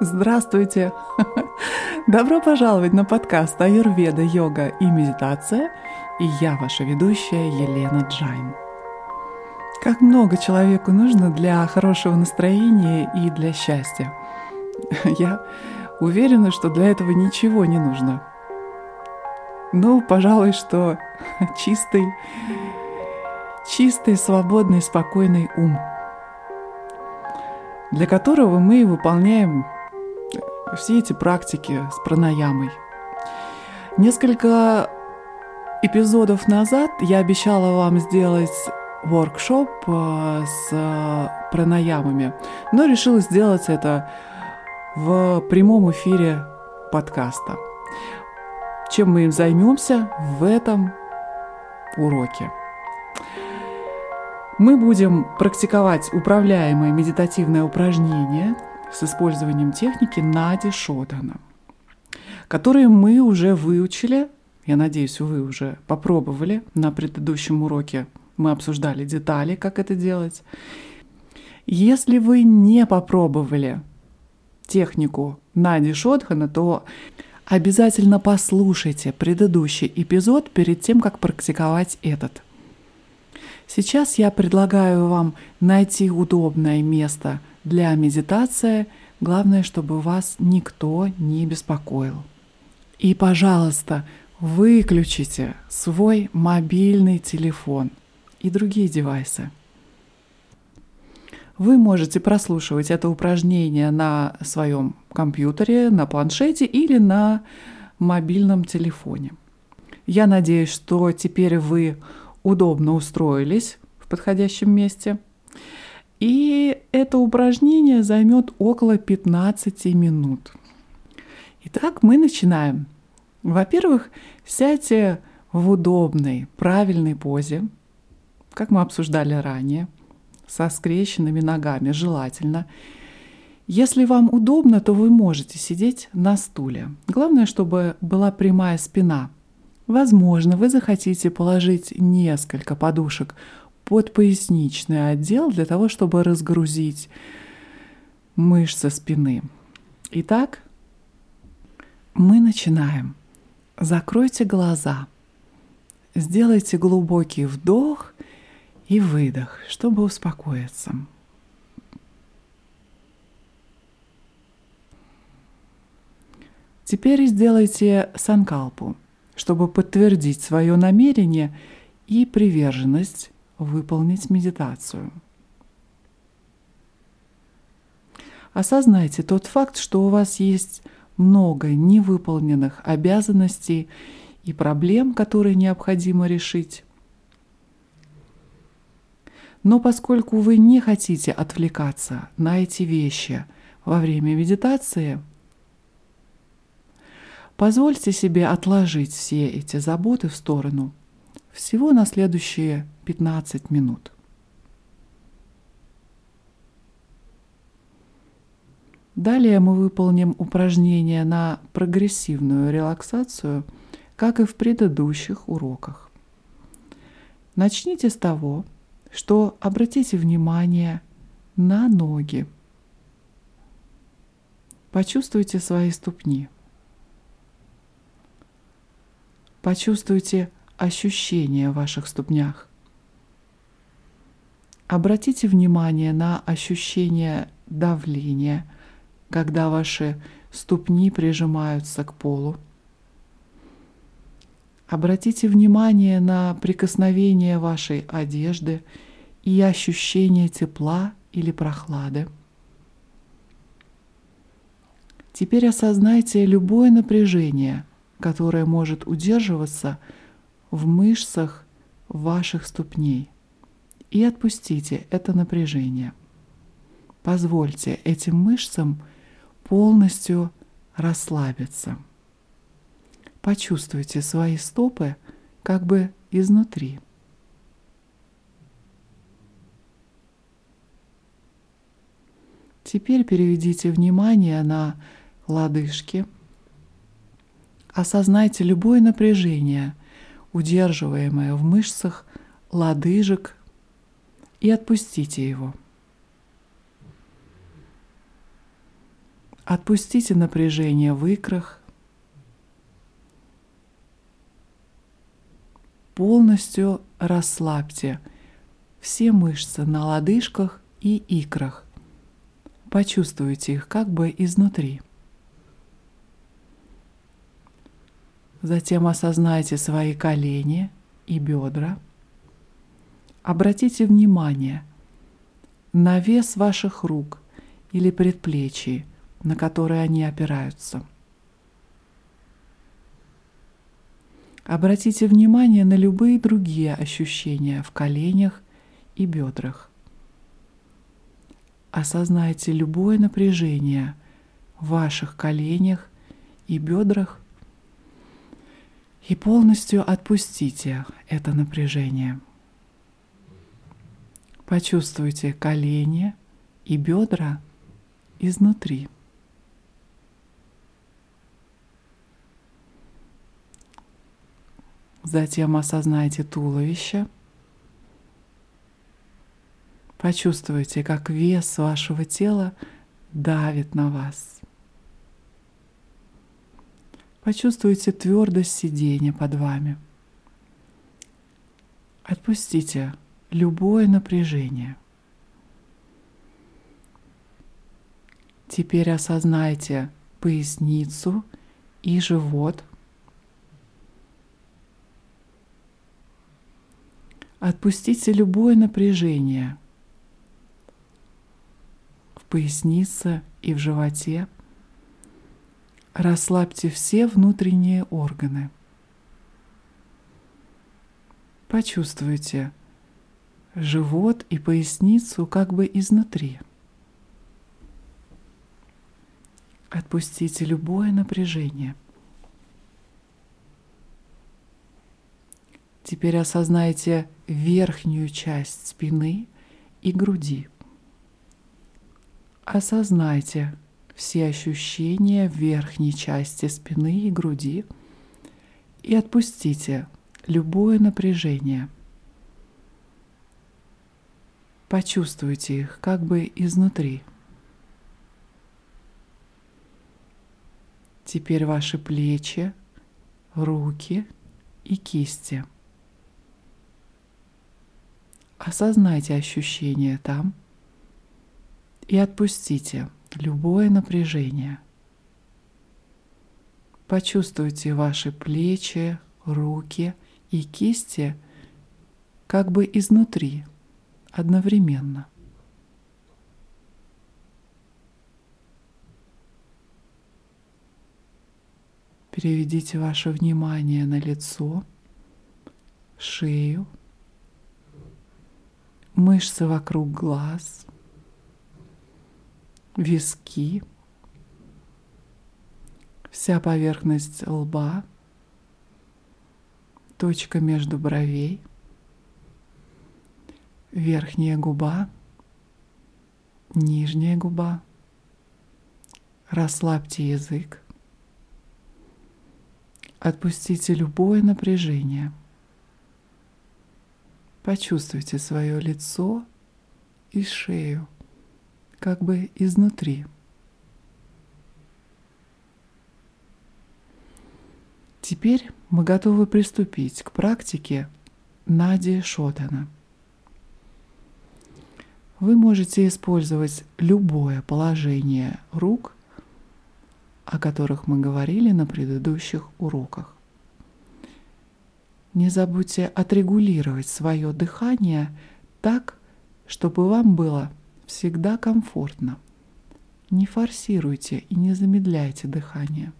Здравствуйте! Добро пожаловать на подкаст «Аюрведа, йога и медитация» и я, ваша ведущая Елена Джайн. Как много человеку нужно для хорошего настроения и для счастья. Я уверена, что для этого ничего не нужно. Ну, пожалуй, что чистый, чистый, свободный, спокойный ум, для которого мы выполняем все эти практики с пранаямой. Несколько эпизодов назад я обещала вам сделать воркшоп э, с э, пранаямами, но решила сделать это в прямом эфире подкаста. Чем мы им займемся в этом уроке? Мы будем практиковать управляемые медитативные упражнения – с использованием техники Нади Шодана, которые мы уже выучили, я надеюсь, вы уже попробовали на предыдущем уроке. Мы обсуждали детали, как это делать. Если вы не попробовали технику Нади Шодхана, то обязательно послушайте предыдущий эпизод перед тем, как практиковать этот. Сейчас я предлагаю вам найти удобное место для медитации. Главное, чтобы вас никто не беспокоил. И, пожалуйста, выключите свой мобильный телефон и другие девайсы. Вы можете прослушивать это упражнение на своем компьютере, на планшете или на мобильном телефоне. Я надеюсь, что теперь вы удобно устроились в подходящем месте. И это упражнение займет около 15 минут. Итак, мы начинаем. Во-первых, сядьте в удобной, правильной позе, как мы обсуждали ранее, со скрещенными ногами желательно. Если вам удобно, то вы можете сидеть на стуле. Главное, чтобы была прямая спина – Возможно, вы захотите положить несколько подушек под поясничный отдел для того, чтобы разгрузить мышцы спины. Итак, мы начинаем. Закройте глаза. Сделайте глубокий вдох и выдох, чтобы успокоиться. Теперь сделайте санкалпу – чтобы подтвердить свое намерение и приверженность выполнить медитацию. Осознайте тот факт, что у вас есть много невыполненных обязанностей и проблем, которые необходимо решить. Но поскольку вы не хотите отвлекаться на эти вещи во время медитации – Позвольте себе отложить все эти заботы в сторону всего на следующие 15 минут. Далее мы выполним упражнение на прогрессивную релаксацию, как и в предыдущих уроках. Начните с того, что обратите внимание на ноги. Почувствуйте свои ступни – Почувствуйте ощущения в ваших ступнях. Обратите внимание на ощущение давления, когда ваши ступни прижимаются к полу. Обратите внимание на прикосновение вашей одежды и ощущение тепла или прохлады. Теперь осознайте любое напряжение – которое может удерживаться в мышцах ваших ступней. И отпустите это напряжение. Позвольте этим мышцам полностью расслабиться. Почувствуйте свои стопы как бы изнутри. Теперь переведите внимание на лодыжки – Осознайте любое напряжение, удерживаемое в мышцах лодыжек, и отпустите его. Отпустите напряжение в икрах. Полностью расслабьте все мышцы на лодыжках и икрах. Почувствуйте их как бы изнутри. Затем осознайте свои колени и бедра. Обратите внимание на вес ваших рук или предплечий, на которые они опираются. Обратите внимание на любые другие ощущения в коленях и бедрах. Осознайте любое напряжение в ваших коленях и бедрах и полностью отпустите это напряжение. Почувствуйте колени и бедра изнутри. Затем осознайте туловище. Почувствуйте, как вес вашего тела давит на вас. Почувствуйте твердость сидения под вами. Отпустите любое напряжение. Теперь осознайте поясницу и живот. Отпустите любое напряжение в пояснице и в животе. Расслабьте все внутренние органы. Почувствуйте живот и поясницу как бы изнутри. Отпустите любое напряжение. Теперь осознайте верхнюю часть спины и груди. Осознайте, все ощущения в верхней части спины и груди и отпустите любое напряжение. Почувствуйте их как бы изнутри. Теперь ваши плечи, руки и кисти. Осознайте ощущения там и отпустите любое напряжение. Почувствуйте ваши плечи, руки и кисти как бы изнутри, одновременно. Переведите ваше внимание на лицо, шею, мышцы вокруг глаз – виски, вся поверхность лба, точка между бровей, верхняя губа, нижняя губа. Расслабьте язык. Отпустите любое напряжение. Почувствуйте свое лицо и шею как бы изнутри. Теперь мы готовы приступить к практике Нади Шотана. Вы можете использовать любое положение рук, о которых мы говорили на предыдущих уроках. Не забудьте отрегулировать свое дыхание так, чтобы вам было всегда комфортно. Не форсируйте и не замедляйте дыхание.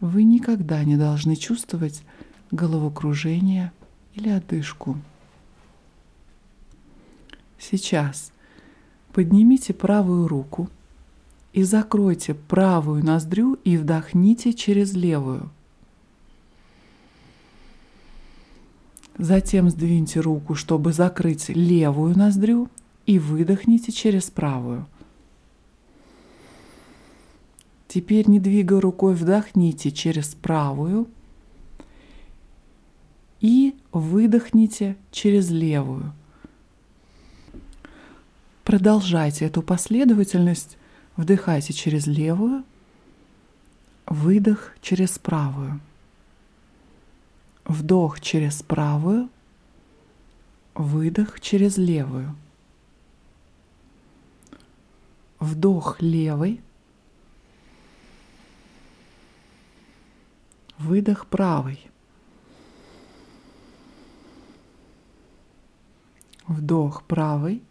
Вы никогда не должны чувствовать головокружение или одышку. Сейчас поднимите правую руку и закройте правую ноздрю и вдохните через левую. Затем сдвиньте руку, чтобы закрыть левую ноздрю и выдохните через правую. Теперь, не двигая рукой, вдохните через правую и выдохните через левую. Продолжайте эту последовательность Вдыхайте через левую, выдох через правую. Вдох через правую, выдох через левую. Вдох левый, выдох правый. Вдох правый,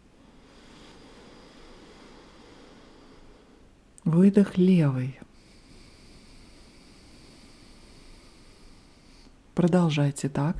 выдох левый. Продолжайте так.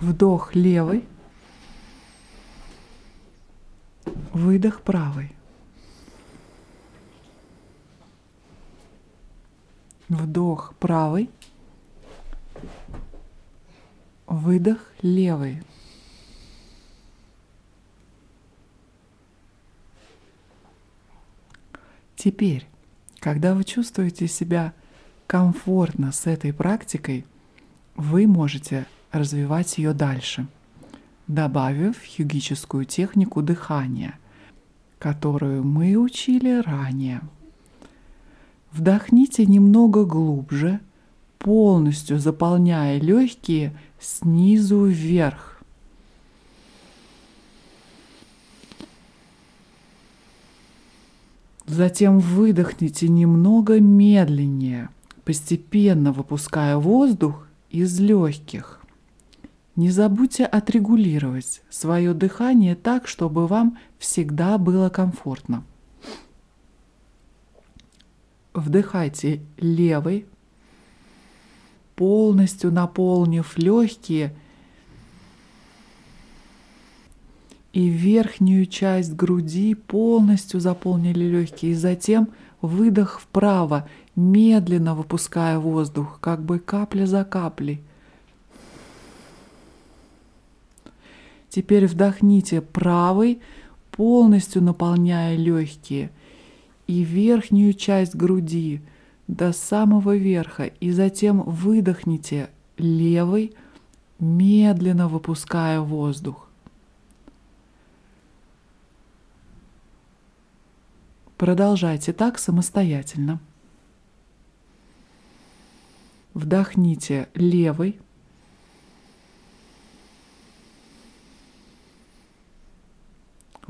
Вдох левый. Выдох правый. Вдох правый. Выдох левый. Теперь, когда вы чувствуете себя комфортно с этой практикой, вы можете развивать ее дальше, добавив йогическую технику дыхания, которую мы учили ранее. Вдохните немного глубже, полностью заполняя легкие снизу вверх. Затем выдохните немного медленнее, постепенно выпуская воздух из легких. Не забудьте отрегулировать свое дыхание так, чтобы вам всегда было комфортно. Вдыхайте левый, полностью наполнив легкие и верхнюю часть груди полностью заполнили легкие. И затем выдох вправо, медленно выпуская воздух, как бы капля за каплей. Теперь вдохните правый, полностью наполняя легкие и верхнюю часть груди до самого верха. И затем выдохните левый, медленно выпуская воздух. Продолжайте так самостоятельно. Вдохните левый,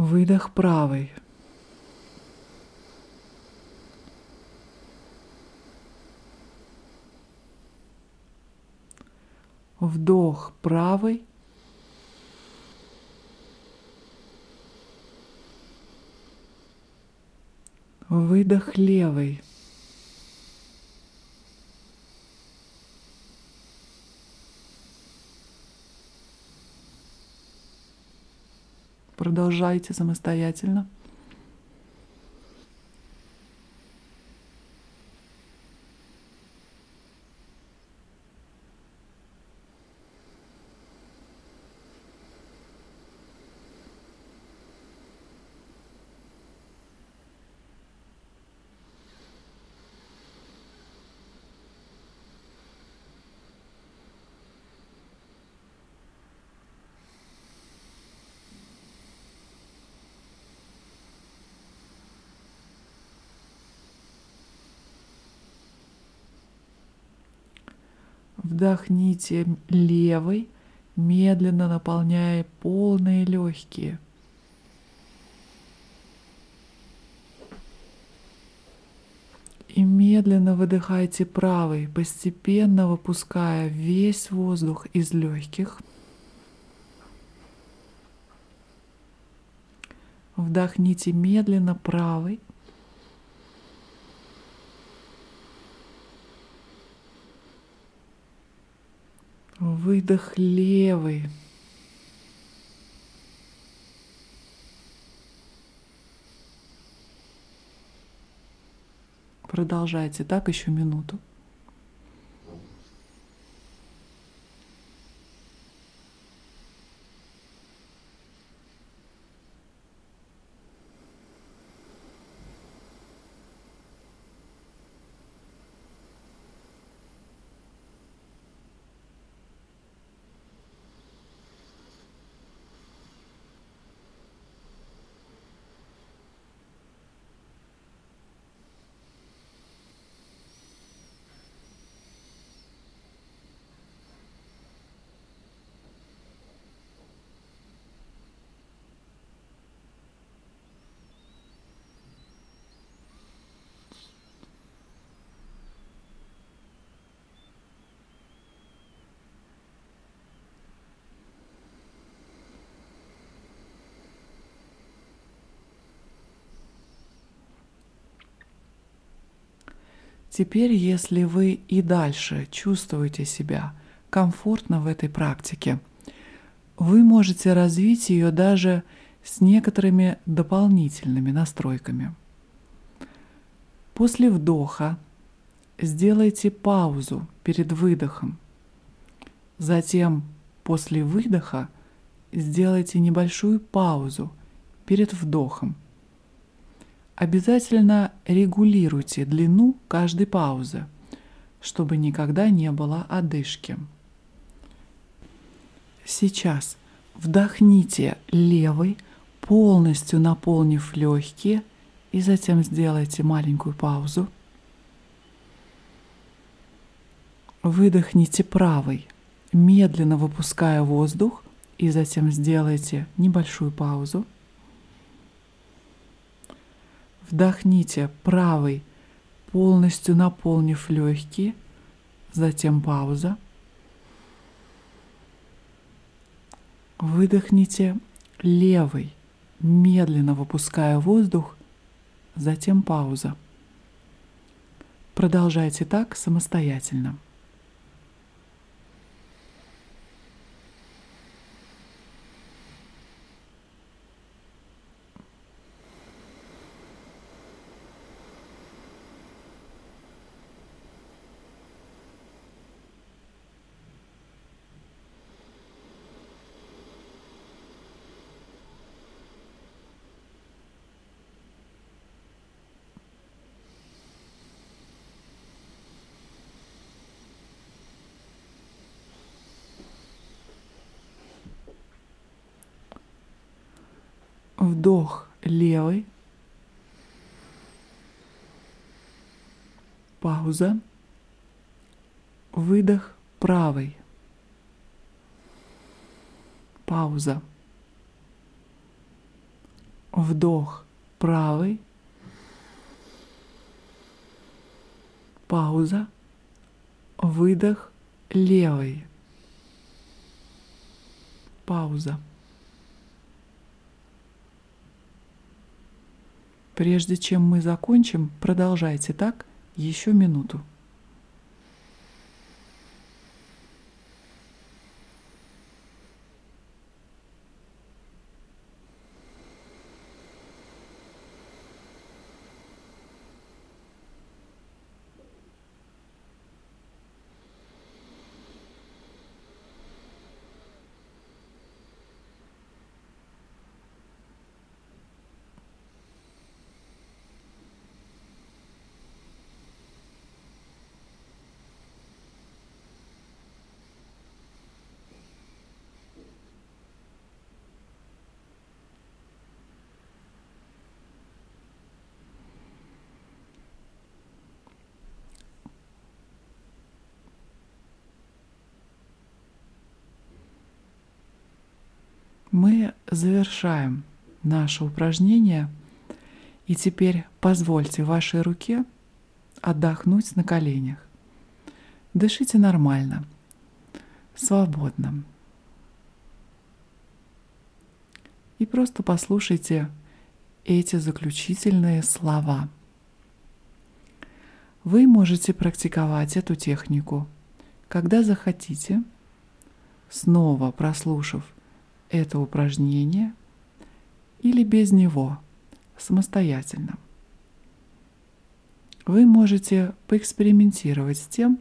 Выдох правый. Вдох правый. Выдох левый. Продолжайте самостоятельно. Вдохните левый, медленно наполняя полные легкие. И медленно выдыхайте правый, постепенно выпуская весь воздух из легких. Вдохните медленно правый. Выдох левый. Продолжайте так еще минуту. Теперь, если вы и дальше чувствуете себя комфортно в этой практике, вы можете развить ее даже с некоторыми дополнительными настройками. После вдоха сделайте паузу перед выдохом. Затем после выдоха сделайте небольшую паузу перед вдохом – Обязательно регулируйте длину каждой паузы, чтобы никогда не было одышки. Сейчас вдохните левой, полностью наполнив легкие, и затем сделайте маленькую паузу. Выдохните правой, медленно выпуская воздух, и затем сделайте небольшую паузу. Вдохните правый, полностью наполнив легкие, затем пауза. Выдохните левый, медленно выпуская воздух, затем пауза. Продолжайте так самостоятельно. Вдох левый. Пауза. Выдох правый. Пауза. Вдох правый. Пауза. Выдох левый. Пауза. Прежде чем мы закончим, продолжайте так еще минуту. Завершаем наше упражнение. И теперь позвольте вашей руке отдохнуть на коленях. Дышите нормально, свободно. И просто послушайте эти заключительные слова. Вы можете практиковать эту технику, когда захотите, снова прослушав это упражнение или без него самостоятельно. Вы можете поэкспериментировать с тем,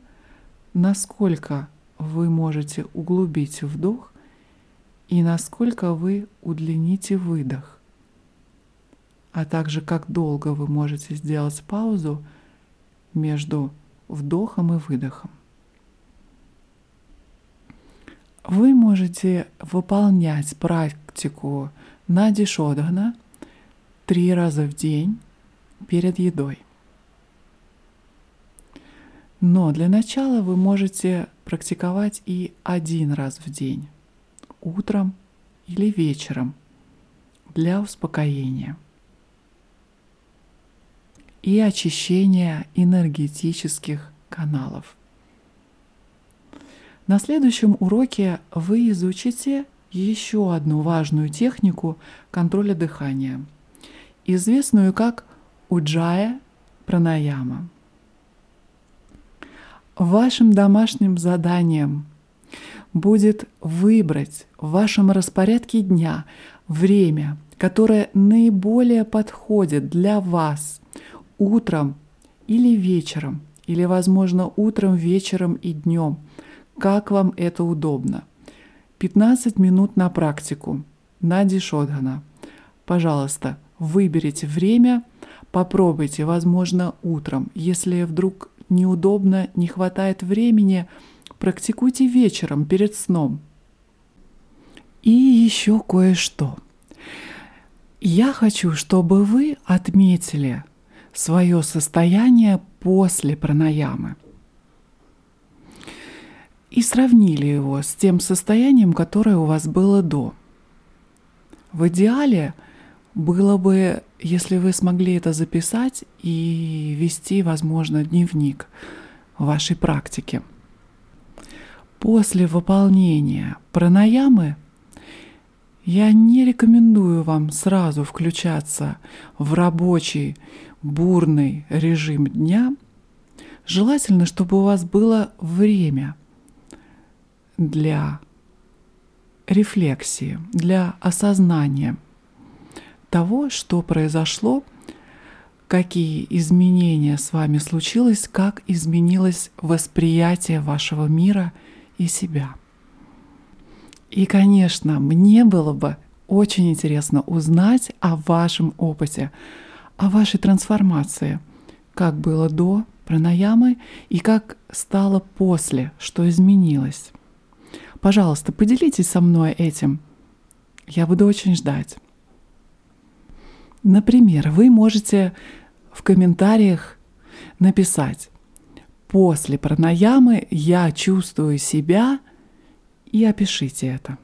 насколько вы можете углубить вдох и насколько вы удлините выдох, а также как долго вы можете сделать паузу между вдохом и выдохом. Вы можете выполнять практику Нади Шодгана три раза в день перед едой. Но для начала вы можете практиковать и один раз в день, утром или вечером, для успокоения и очищения энергетических каналов. На следующем уроке вы изучите еще одну важную технику контроля дыхания, известную как уджая пранаяма. Вашим домашним заданием будет выбрать в вашем распорядке дня время, которое наиболее подходит для вас утром или вечером, или, возможно, утром, вечером и днем – как вам это удобно. 15 минут на практику. Нади Шодгана. Пожалуйста, выберите время, попробуйте, возможно, утром. Если вдруг неудобно, не хватает времени, практикуйте вечером перед сном. И еще кое-что. Я хочу, чтобы вы отметили свое состояние после пранаямы и сравнили его с тем состоянием, которое у вас было до. В идеале было бы, если вы смогли это записать и вести, возможно, дневник вашей практики. После выполнения пранаямы я не рекомендую вам сразу включаться в рабочий бурный режим дня. Желательно, чтобы у вас было время – для рефлексии, для осознания того, что произошло, какие изменения с вами случилось, как изменилось восприятие вашего мира и себя. И, конечно, мне было бы очень интересно узнать о вашем опыте, о вашей трансформации, как было до пранаямы и как стало после, что изменилось. Пожалуйста, поделитесь со мной этим. Я буду очень ждать. Например, вы можете в комментариях написать «После пранаямы я чувствую себя» и опишите это.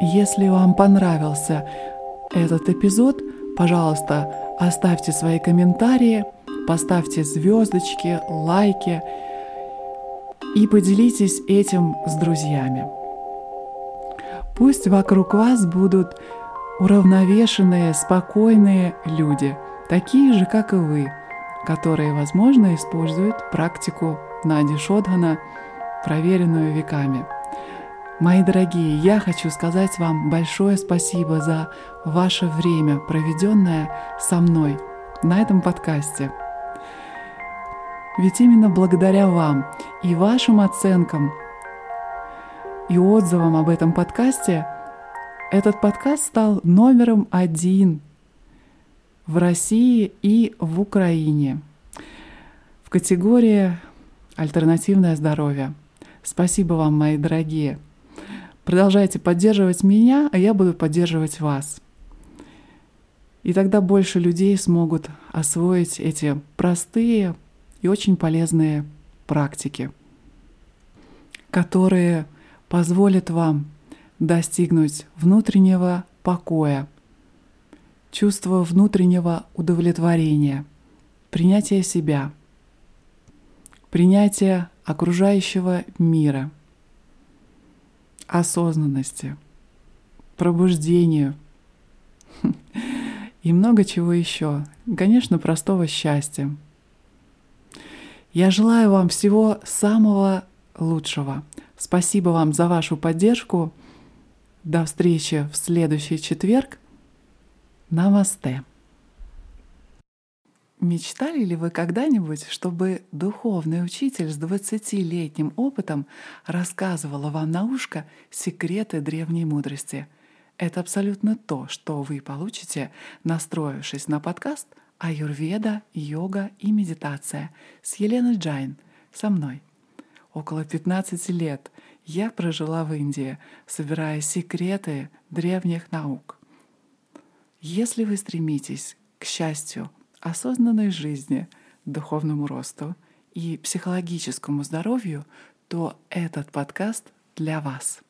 Если вам понравился этот эпизод, пожалуйста, оставьте свои комментарии, поставьте звездочки, лайки – и поделитесь этим с друзьями. Пусть вокруг вас будут уравновешенные, спокойные люди, такие же, как и вы, которые, возможно, используют практику Нади Шодгана, проверенную веками. Мои дорогие, я хочу сказать вам большое спасибо за ваше время, проведенное со мной на этом подкасте – ведь именно благодаря вам и вашим оценкам и отзывам об этом подкасте этот подкаст стал номером один в России и в Украине в категории «Альтернативное здоровье». Спасибо вам, мои дорогие. Продолжайте поддерживать меня, а я буду поддерживать вас. И тогда больше людей смогут освоить эти простые, и очень полезные практики, которые позволят вам достигнуть внутреннего покоя, чувство внутреннего удовлетворения, принятие себя, принятие окружающего мира, осознанности, пробуждению и много чего еще. Конечно, простого счастья. Я желаю вам всего самого лучшего. Спасибо вам за вашу поддержку. До встречи в следующий четверг. Намасте. Мечтали ли вы когда-нибудь, чтобы духовный учитель с 20-летним опытом рассказывала вам на ушко секреты древней мудрости? Это абсолютно то, что вы получите, настроившись на подкаст «Аюрведа, йога и медитация» с Еленой Джайн, со мной. Около 15 лет я прожила в Индии, собирая секреты древних наук. Если вы стремитесь к счастью, осознанной жизни, духовному росту и психологическому здоровью, то этот подкаст для вас.